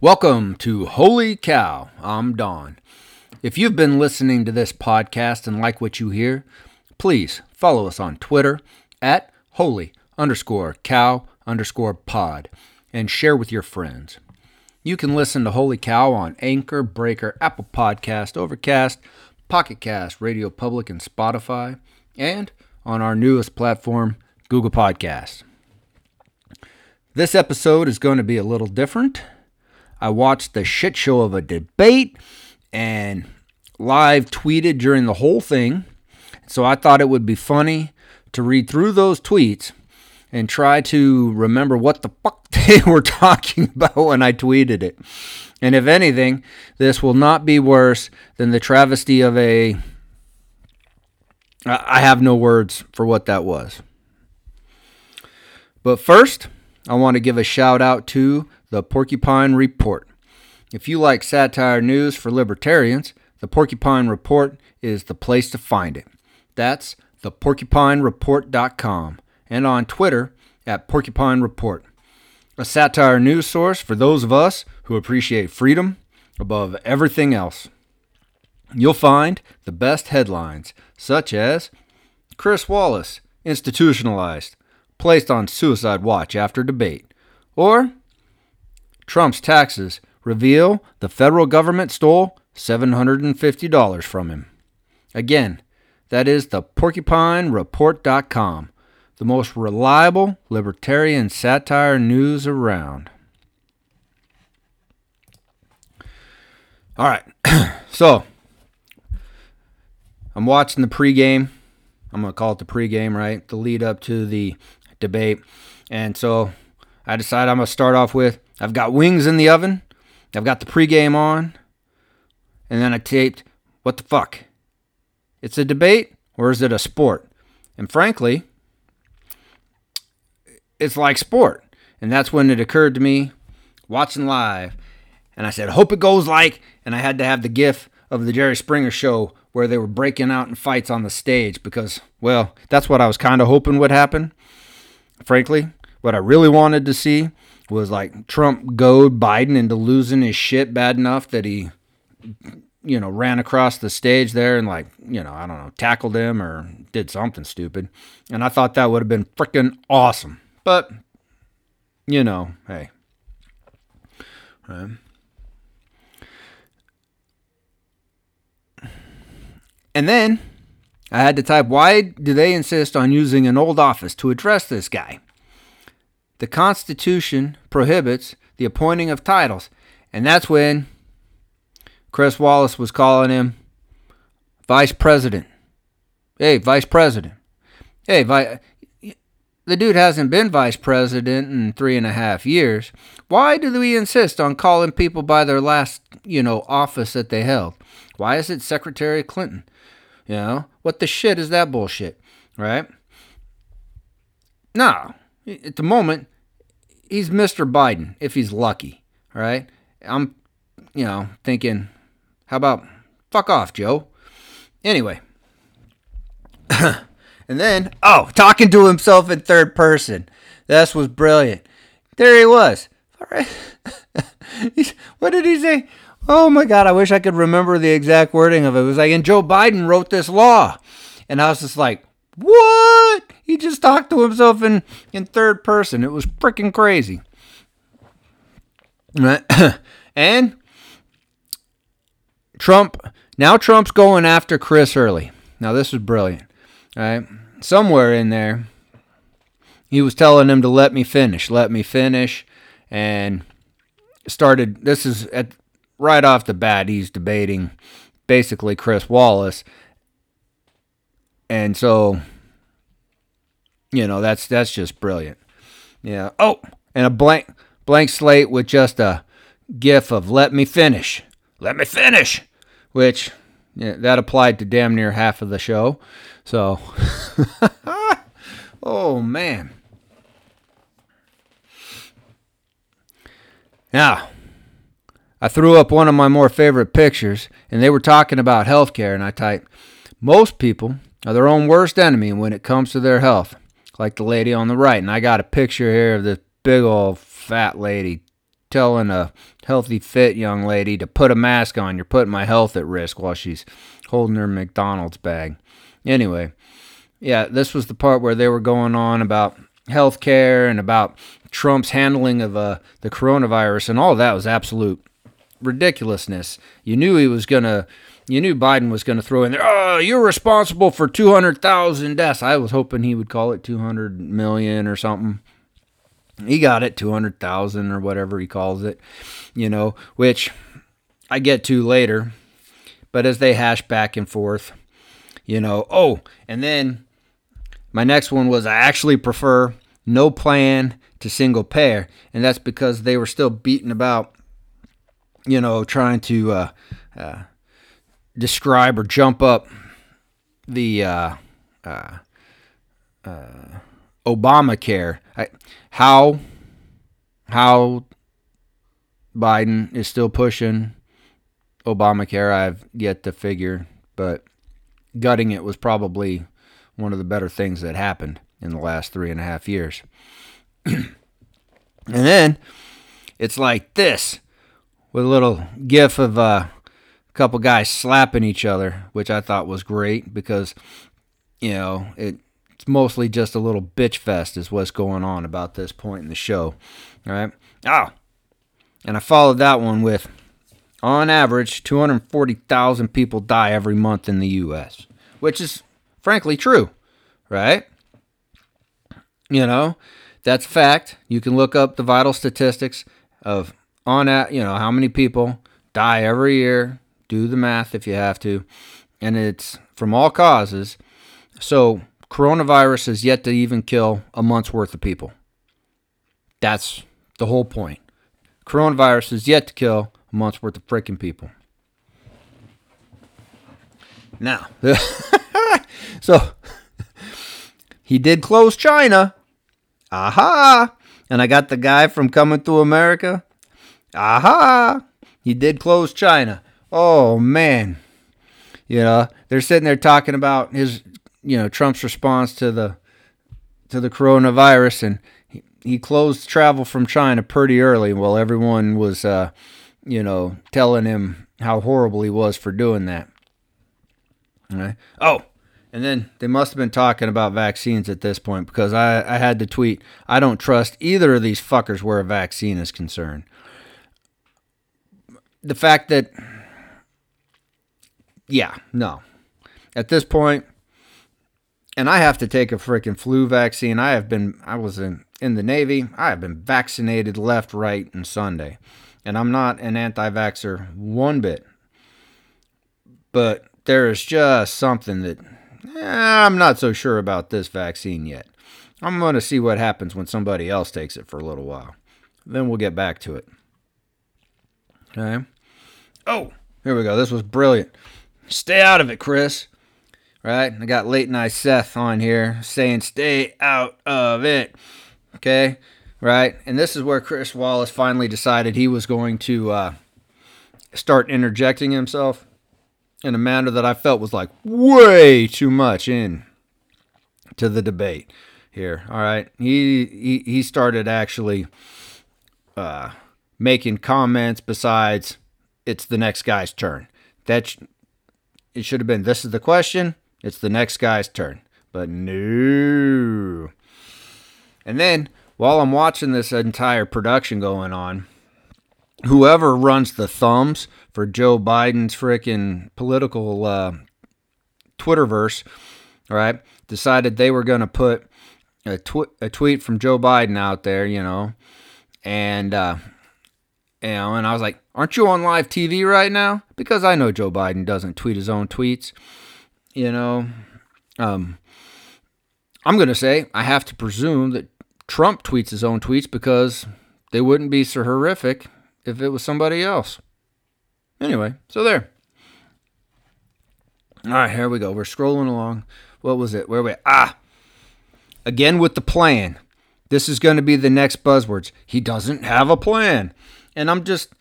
Welcome to Holy Cow. I'm Don. If you've been listening to this podcast and like what you hear, please follow us on Twitter at holy underscore cow underscore pod and share with your friends. You can listen to Holy Cow on Anchor, Breaker, Apple Podcast, Overcast, Pocket Cast, Radio Public, and Spotify, and on our newest platform, Google Podcasts. This episode is going to be a little different. I watched the shit show of a debate and live tweeted during the whole thing. So I thought it would be funny to read through those tweets and try to remember what the fuck they were talking about when I tweeted it. And if anything, this will not be worse than the travesty of a. I have no words for what that was. But first, I want to give a shout out to the Porcupine Report. If you like satire news for libertarians, the Porcupine Report is the place to find it. That's theporcupinereport.com and on Twitter at Porcupine Report. A satire news source for those of us who appreciate freedom above everything else. You'll find the best headlines, such as Chris Wallace, institutionalized, placed on suicide watch after debate, or Trump's taxes reveal the federal government stole $750 from him. Again, that is the porcupinereport.com, the most reliable libertarian satire news around. All right, so I'm watching the pregame. I'm going to call it the pregame, right? The lead up to the debate. And so I decide I'm going to start off with I've got wings in the oven, I've got the pregame on, and then I taped, what the fuck? It's a debate or is it a sport? And frankly, it's like sport. And that's when it occurred to me watching live. And I said, hope it goes like, and I had to have the gif of the Jerry Springer show where they were breaking out in fights on the stage because, well, that's what I was kind of hoping would happen. Frankly, what I really wanted to see was like Trump goad Biden into losing his shit bad enough that he, you know, ran across the stage there and like, you know, I don't know, tackled him or did something stupid. And I thought that would have been freaking awesome. But, you know, hey. And then I had to type, why do they insist on using an old office to address this guy? The Constitution prohibits the appointing of titles. And that's when Chris Wallace was calling him Vice President. Hey, Vice President. Hey, vi- the dude hasn't been Vice President in three and a half years. Why do we insist on calling people by their last, you know, office that they held? Why is it Secretary Clinton? You know, what the shit is that bullshit, right? No, at the moment, he's Mr. Biden if he's lucky. All right. I'm, you know, thinking, how about fuck off, Joe? Anyway. and then, oh, talking to himself in third person. This was brilliant. There he was. All right. what did he say? Oh my God, I wish I could remember the exact wording of it. It was like, and Joe Biden wrote this law. And I was just like, what? He just talked to himself in, in third person. It was freaking crazy. and Trump, now Trump's going after Chris Hurley. Now, this was brilliant. Right? Somewhere in there, he was telling him to let me finish, let me finish. And started, this is at right off the bat, he's debating basically Chris Wallace and so you know that's that's just brilliant. Yeah. Oh and a blank blank slate with just a gif of let me finish let me finish which yeah, that applied to damn near half of the show. So oh man. Now i threw up one of my more favorite pictures and they were talking about healthcare and i typed most people are their own worst enemy when it comes to their health, like the lady on the right. And I got a picture here of this big old fat lady telling a healthy, fit young lady to put a mask on. You're putting my health at risk while she's holding her McDonald's bag. Anyway, yeah, this was the part where they were going on about health care and about Trump's handling of uh, the coronavirus, and all that was absolute ridiculousness. You knew he was going to you knew Biden was going to throw in there, oh, you're responsible for 200,000 deaths. I was hoping he would call it 200 million or something. He got it, 200,000 or whatever he calls it, you know, which I get to later. But as they hash back and forth, you know, oh, and then my next one was I actually prefer no plan to single payer. And that's because they were still beating about, you know, trying to, uh, uh, describe or jump up the uh, uh, uh, Obamacare. I, how how Biden is still pushing Obamacare, I've yet to figure, but gutting it was probably one of the better things that happened in the last three and a half years. and then it's like this with a little gif of uh, couple guys slapping each other, which I thought was great because, you know, it, it's mostly just a little bitch fest is what's going on about this point in the show. All right. Oh, and I followed that one with, on average, 240,000 people die every month in the U.S., which is frankly true, right? You know, that's fact. You can look up the vital statistics of on at you know how many people die every year do the math if you have to. And it's from all causes. So coronavirus is yet to even kill a month's worth of people. That's the whole point. Coronavirus is yet to kill a month's worth of freaking people. Now, so he did close China. Aha! And I got the guy from Coming to America. Aha! He did close China oh man, you know, they're sitting there talking about his, you know, Trump's response to the to the coronavirus, and he, closed travel from China pretty early while everyone was, uh, you know, telling him how horrible he was for doing that. Right? Oh, and then they must have been talking about vaccines at this point because I, I had to tweet, I don't trust either of these fuckers where a vaccine is concerned. The fact that yeah, no. At this point, and I have to take a freaking flu vaccine. I have been, I was in, in the Navy. I have been vaccinated left, right, and Sunday. And I'm not an anti vaxxer one bit. But there is just something that eh, I'm not so sure about this vaccine yet. I'm going to see what happens when somebody else takes it for a little while. Then we'll get back to it. Okay. Oh, here we go. This was brilliant. Stay out of it, Chris. Right? I got late night Seth on here saying stay out of it. Okay? Right? And this is where Chris Wallace finally decided he was going to uh, start interjecting himself in a manner that I felt was like way too much in to the debate here. All right. He he, he started actually uh, making comments besides it's the next guy's turn. That it should have been this is the question, it's the next guy's turn. But no. And then while I'm watching this entire production going on, whoever runs the thumbs for Joe Biden's freaking political uh, Twitterverse, right, decided they were going to put a, tw- a tweet from Joe Biden out there, you know, and uh, you know, and I was like, aren't you on live TV right now? Because I know Joe Biden doesn't tweet his own tweets. You know, um, I'm going to say I have to presume that Trump tweets his own tweets because they wouldn't be so horrific if it was somebody else. Anyway, so there. All right, here we go. We're scrolling along. What was it? Where we? Ah, again with the plan. This is going to be the next buzzwords. He doesn't have a plan. And I'm just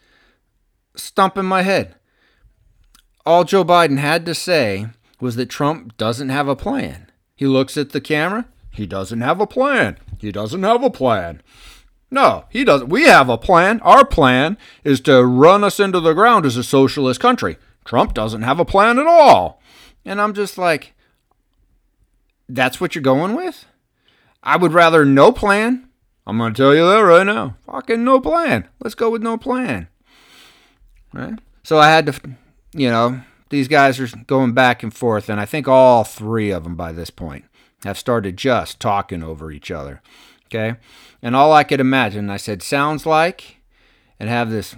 stumping my head. All Joe Biden had to say was that Trump doesn't have a plan. He looks at the camera. He doesn't have a plan. He doesn't have a plan. No, he doesn't. We have a plan. Our plan is to run us into the ground as a socialist country. Trump doesn't have a plan at all. And I'm just like, that's what you're going with? I would rather no plan. I'm going to tell you that right now. Fucking no plan. Let's go with no plan. Right? So I had to, you know, these guys are going back and forth, and I think all three of them by this point have started just talking over each other. Okay? And all I could imagine, I said, sounds like, and have this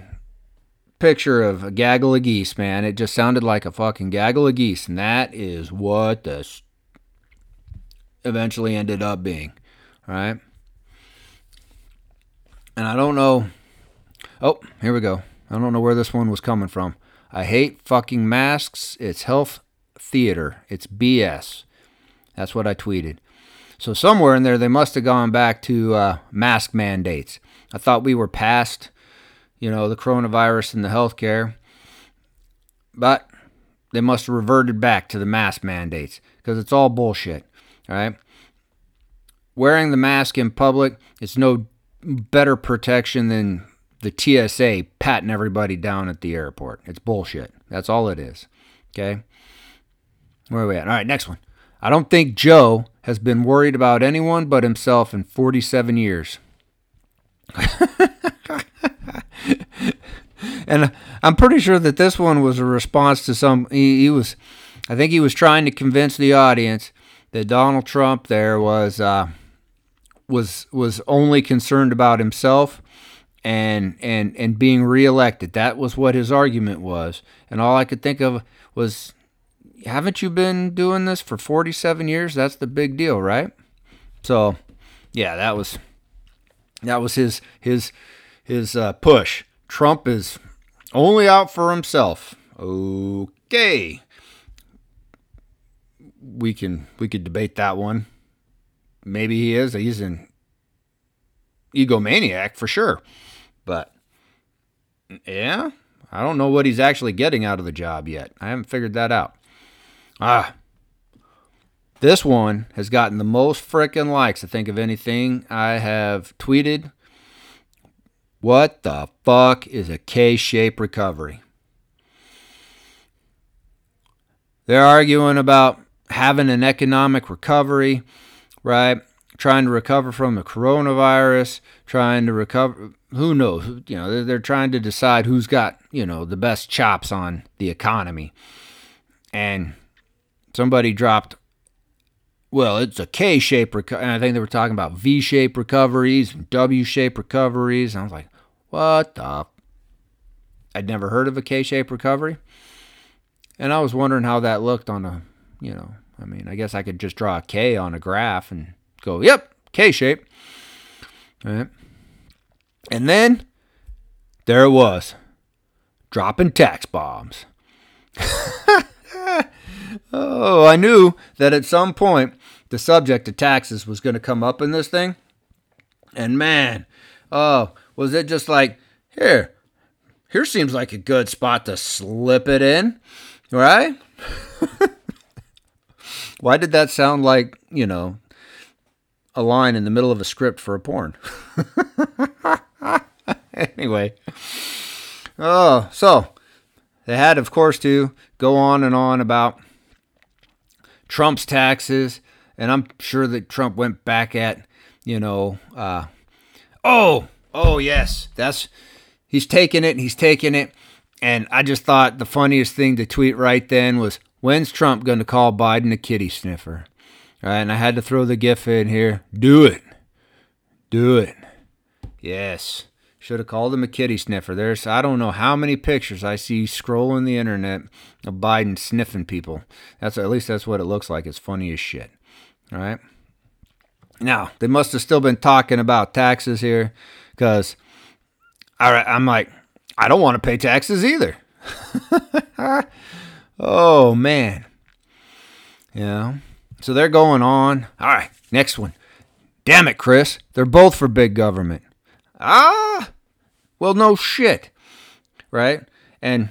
picture of a gaggle of geese, man. It just sounded like a fucking gaggle of geese, and that is what this eventually ended up being. Right? And I don't know. Oh, here we go. I don't know where this one was coming from. I hate fucking masks. It's health theater. It's BS. That's what I tweeted. So somewhere in there, they must have gone back to uh, mask mandates. I thought we were past, you know, the coronavirus and the healthcare, but they must have reverted back to the mask mandates because it's all bullshit. All right. Wearing the mask in public, it's no better protection than the TSA patting everybody down at the airport. It's bullshit. That's all it is. Okay. Where are we at? All right, next one. I don't think Joe has been worried about anyone but himself in 47 years. and I'm pretty sure that this one was a response to some. He, he, was, I think he was trying to convince the audience that Donald Trump there was uh, was was only concerned about himself and and and being reelected. That was what his argument was, and all I could think of was haven't you been doing this for 47 years? That's the big deal, right? So, yeah, that was that was his his his uh, push. Trump is only out for himself. Okay. We can we could debate that one. Maybe he is. He's an egomaniac for sure. But yeah, I don't know what he's actually getting out of the job yet. I haven't figured that out. Ah. This one has gotten the most freaking likes, I think, of anything I have tweeted. What the fuck is a K shape recovery? They're arguing about having an economic recovery, right? Trying to recover from the coronavirus, trying to recover. Who knows? You know, they're, trying to decide who's got, you know, the best chops on the economy. And somebody dropped well, it's a K shape recovery. I think they were talking about V shape recoveries and W shape recoveries. And I was like, what the? I'd never heard of a K shape recovery. And I was wondering how that looked on a, you know, I mean, I guess I could just draw a K on a graph and go, yep, K shape. Right. And then there it was, dropping tax bombs. Oh, I knew that at some point the subject of taxes was going to come up in this thing. And man, oh, was it just like, here, here seems like a good spot to slip it in, right? Why did that sound like, you know, a line in the middle of a script for a porn? anyway. Oh, so they had, of course, to go on and on about Trump's taxes, and I'm sure that Trump went back at, you know, uh, oh, oh yes, that's he's taking it, he's taking it, and I just thought the funniest thing to tweet right then was, when's Trump going to call Biden a kitty sniffer? All right, and I had to throw the GIF in here. Do it, do it, yes. Should have called him a kitty sniffer. There's I don't know how many pictures I see scrolling the internet of Biden sniffing people. That's at least that's what it looks like. It's funny as shit. All right. Now they must have still been talking about taxes here, because all right, I'm like I don't want to pay taxes either. oh man. Yeah. So they're going on. All right, next one. Damn it, Chris. They're both for big government. Ah, well, no shit, right? And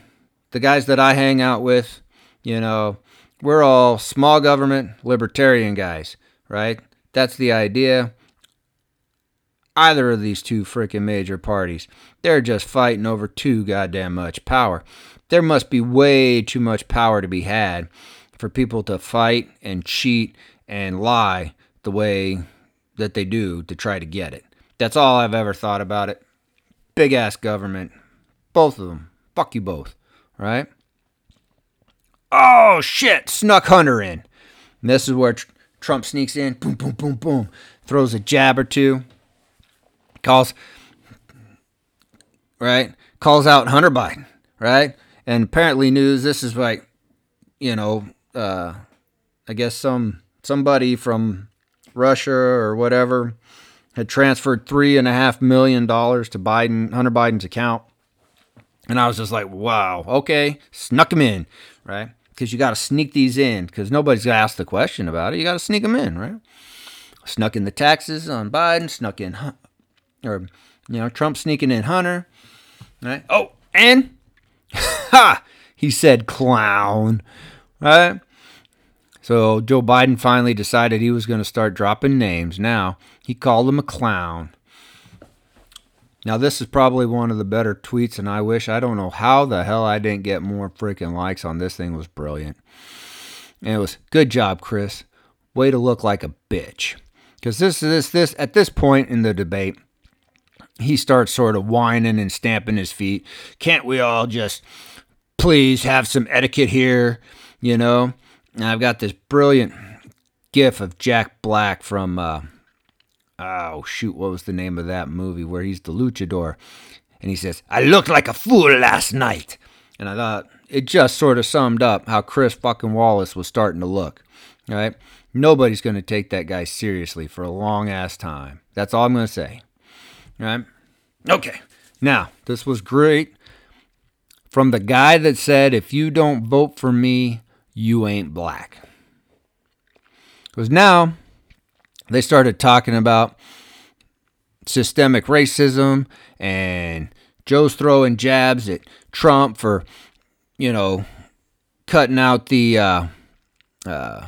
the guys that I hang out with, you know, we're all small government libertarian guys, right? That's the idea. either of these two freaking major parties. They're just fighting over too goddamn much power. There must be way too much power to be had for people to fight and cheat and lie the way that they do to try to get it. That's all I've ever thought about it. Big ass government. Both of them. Fuck you both. Right? Oh shit! Snuck Hunter in. And this is where tr- Trump sneaks in. Boom, boom, boom, boom. Throws a jab or two. Calls. Right? Calls out Hunter Biden. Right? And apparently, news. This is like, you know, uh, I guess some somebody from Russia or whatever had transferred three and a half million dollars to Biden, Hunter Biden's account. And I was just like, wow, okay, snuck him in, right? Because you got to sneak these in because nobody's going to ask the question about it. You got to sneak them in, right? Snuck in the taxes on Biden, snuck in, or, you know, Trump sneaking in Hunter, right? Oh, and, ha, he said clown, right? So Joe Biden finally decided he was going to start dropping names. Now, he called him a clown. Now, this is probably one of the better tweets, and I wish I don't know how the hell I didn't get more freaking likes on this thing. It was brilliant. And it was good job, Chris. Way to look like a bitch. Because this this this at this point in the debate, he starts sort of whining and stamping his feet. Can't we all just please have some etiquette here? You know? And I've got this brilliant gif of Jack Black from, uh, oh, shoot, what was the name of that movie where he's the luchador? And he says, I looked like a fool last night. And I thought it just sort of summed up how Chris fucking Wallace was starting to look. Right? Nobody's going to take that guy seriously for a long ass time. That's all I'm going to say. All right? Okay. Now, this was great from the guy that said, if you don't vote for me, you ain't black. Because now they started talking about systemic racism and Joe's throwing jabs at Trump for, you know, cutting out the, uh, uh,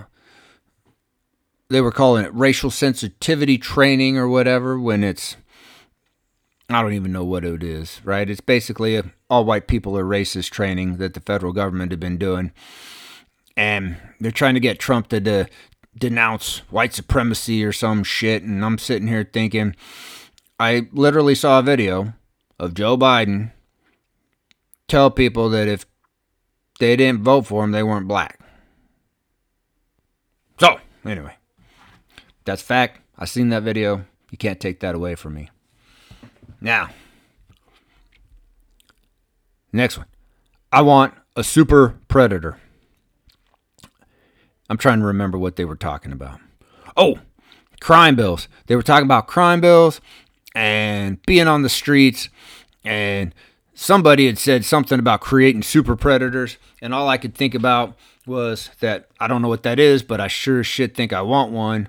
they were calling it racial sensitivity training or whatever when it's, I don't even know what it is, right? It's basically a, all white people are racist training that the federal government had been doing and they're trying to get Trump to de- denounce white supremacy or some shit. And I'm sitting here thinking, I literally saw a video of Joe Biden tell people that if they didn't vote for him, they weren't black. So, anyway, that's fact. I seen that video. You can't take that away from me. Now, next one. I want a super predator. I'm trying to remember what they were talking about. Oh, crime bills. They were talking about crime bills and being on the streets and somebody had said something about creating super predators and all I could think about was that I don't know what that is, but I sure shit think I want one.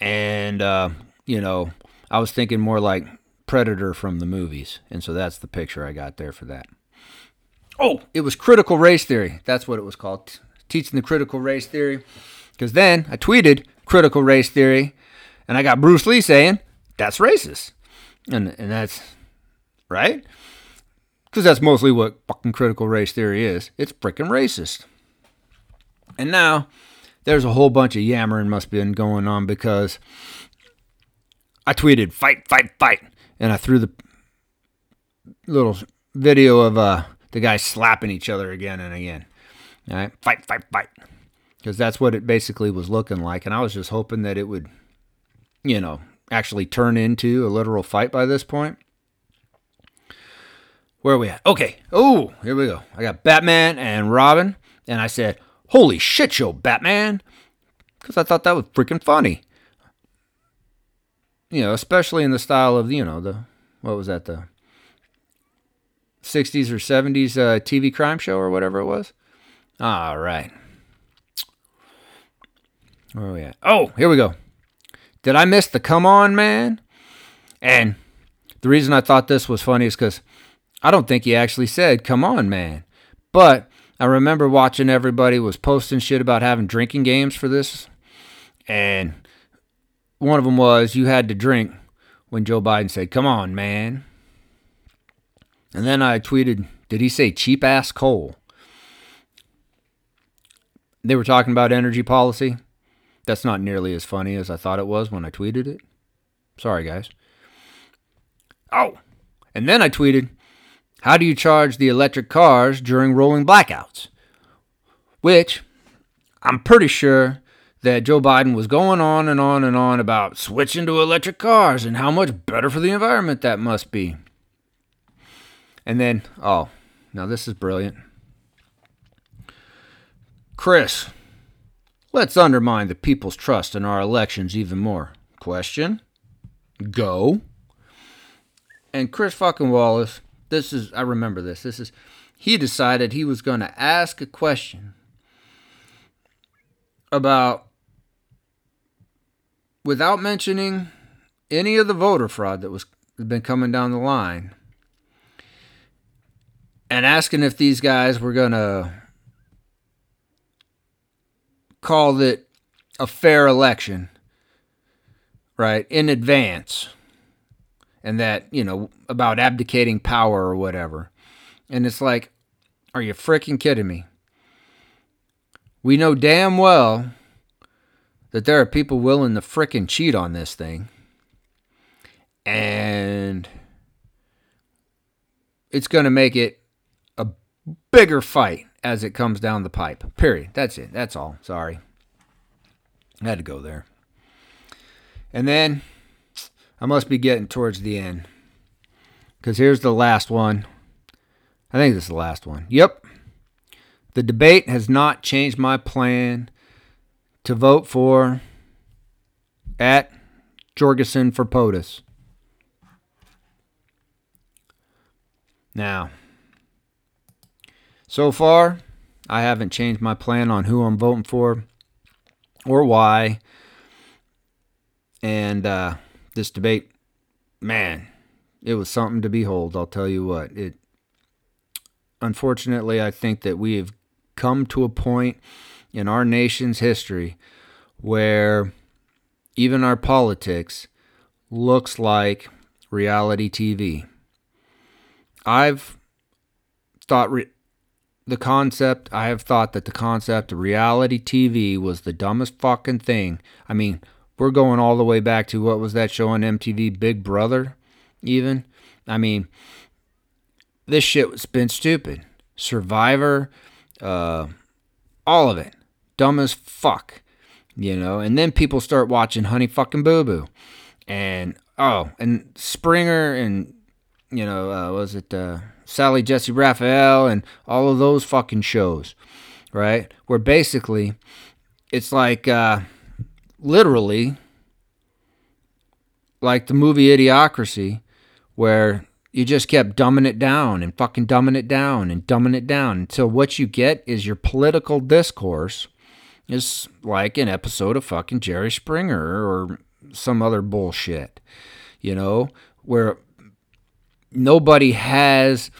And uh, you know, I was thinking more like Predator from the movies. And so that's the picture I got there for that. Oh, it was critical race theory. That's what it was called teaching the critical race theory. Because then I tweeted critical race theory, and I got Bruce Lee saying that's racist, and and that's right. Because that's mostly what fucking critical race theory is. It's freaking racist. And now there's a whole bunch of yammering must be going on because I tweeted fight, fight, fight, and I threw the little video of uh, the guys slapping each other again and again. All right, fight, fight, fight. Because that's what it basically was looking like. And I was just hoping that it would, you know, actually turn into a literal fight by this point. Where are we at? Okay. Oh, here we go. I got Batman and Robin. And I said, Holy shit show, Batman. Because I thought that was freaking funny. You know, especially in the style of, you know, the, what was that, the 60s or 70s uh, TV crime show or whatever it was. All right. Where are we at? Oh, here we go. Did I miss the come on, man? And the reason I thought this was funny is because I don't think he actually said come on, man. But I remember watching everybody was posting shit about having drinking games for this. And one of them was you had to drink when Joe Biden said, Come on, man. And then I tweeted, Did he say cheap ass coal? They were talking about energy policy. That's not nearly as funny as I thought it was when I tweeted it. Sorry, guys. Oh, and then I tweeted, How do you charge the electric cars during rolling blackouts? Which I'm pretty sure that Joe Biden was going on and on and on about switching to electric cars and how much better for the environment that must be. And then, oh, now this is brilliant. Chris, let's undermine the people's trust in our elections even more. Question? Go. And Chris fucking Wallace, this is, I remember this. This is, he decided he was going to ask a question about, without mentioning any of the voter fraud that was been coming down the line, and asking if these guys were going to call it a fair election, right, in advance. And that, you know, about abdicating power or whatever. And it's like, are you freaking kidding me? We know damn well that there are people willing to fricking cheat on this thing. And it's going to make it bigger fight as it comes down the pipe. Period. That's it. That's all. Sorry. I had to go there. And then I must be getting towards the end. Because here's the last one. I think this is the last one. Yep. The debate has not changed my plan to vote for at Jorgensen for POTUS. Now, so far, I haven't changed my plan on who I'm voting for or why. And uh, this debate, man, it was something to behold. I'll tell you what. It unfortunately, I think that we have come to a point in our nation's history where even our politics looks like reality TV. I've thought re- the concept, I have thought that the concept of reality TV was the dumbest fucking thing. I mean, we're going all the way back to what was that show on MTV, Big Brother, even? I mean, this shit has been stupid. Survivor, uh, all of it. Dumb as fuck, you know? And then people start watching Honey Fucking Boo Boo. And, oh, and Springer and, you know, uh, was it, uh, Sally Jessy Raphael and all of those fucking shows, right? Where basically it's like uh, literally like the movie Idiocracy, where you just kept dumbing it down and fucking dumbing it down and dumbing it down until what you get is your political discourse is like an episode of fucking Jerry Springer or some other bullshit, you know, where nobody has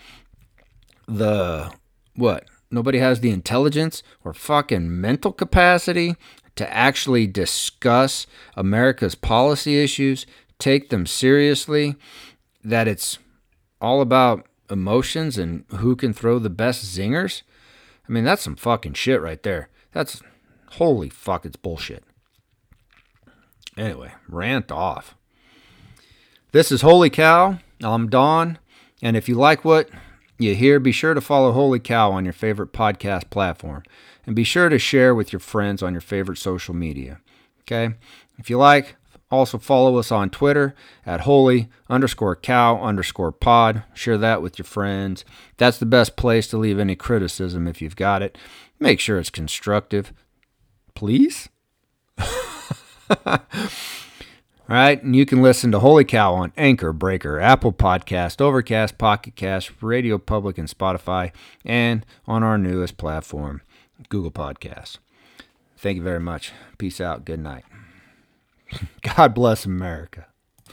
the what? Nobody has the intelligence or fucking mental capacity to actually discuss America's policy issues, take them seriously, that it's all about emotions and who can throw the best zingers. I mean, that's some fucking shit right there. That's holy fuck, it's bullshit. Anyway, rant off. This is Holy Cow. I'm Don. And if you like what you hear, be sure to follow Holy Cow on your favorite podcast platform. And be sure to share with your friends on your favorite social media. Okay? If you like, also follow us on Twitter at holy underscore cow underscore pod. Share that with your friends. That's the best place to leave any criticism if you've got it. Make sure it's constructive. Please? All right, and you can listen to Holy Cow on Anchor, Breaker, Apple Podcast, Overcast, Pocket Cast, Radio Public, and Spotify, and on our newest platform, Google Podcasts. Thank you very much. Peace out. Good night. God bless America.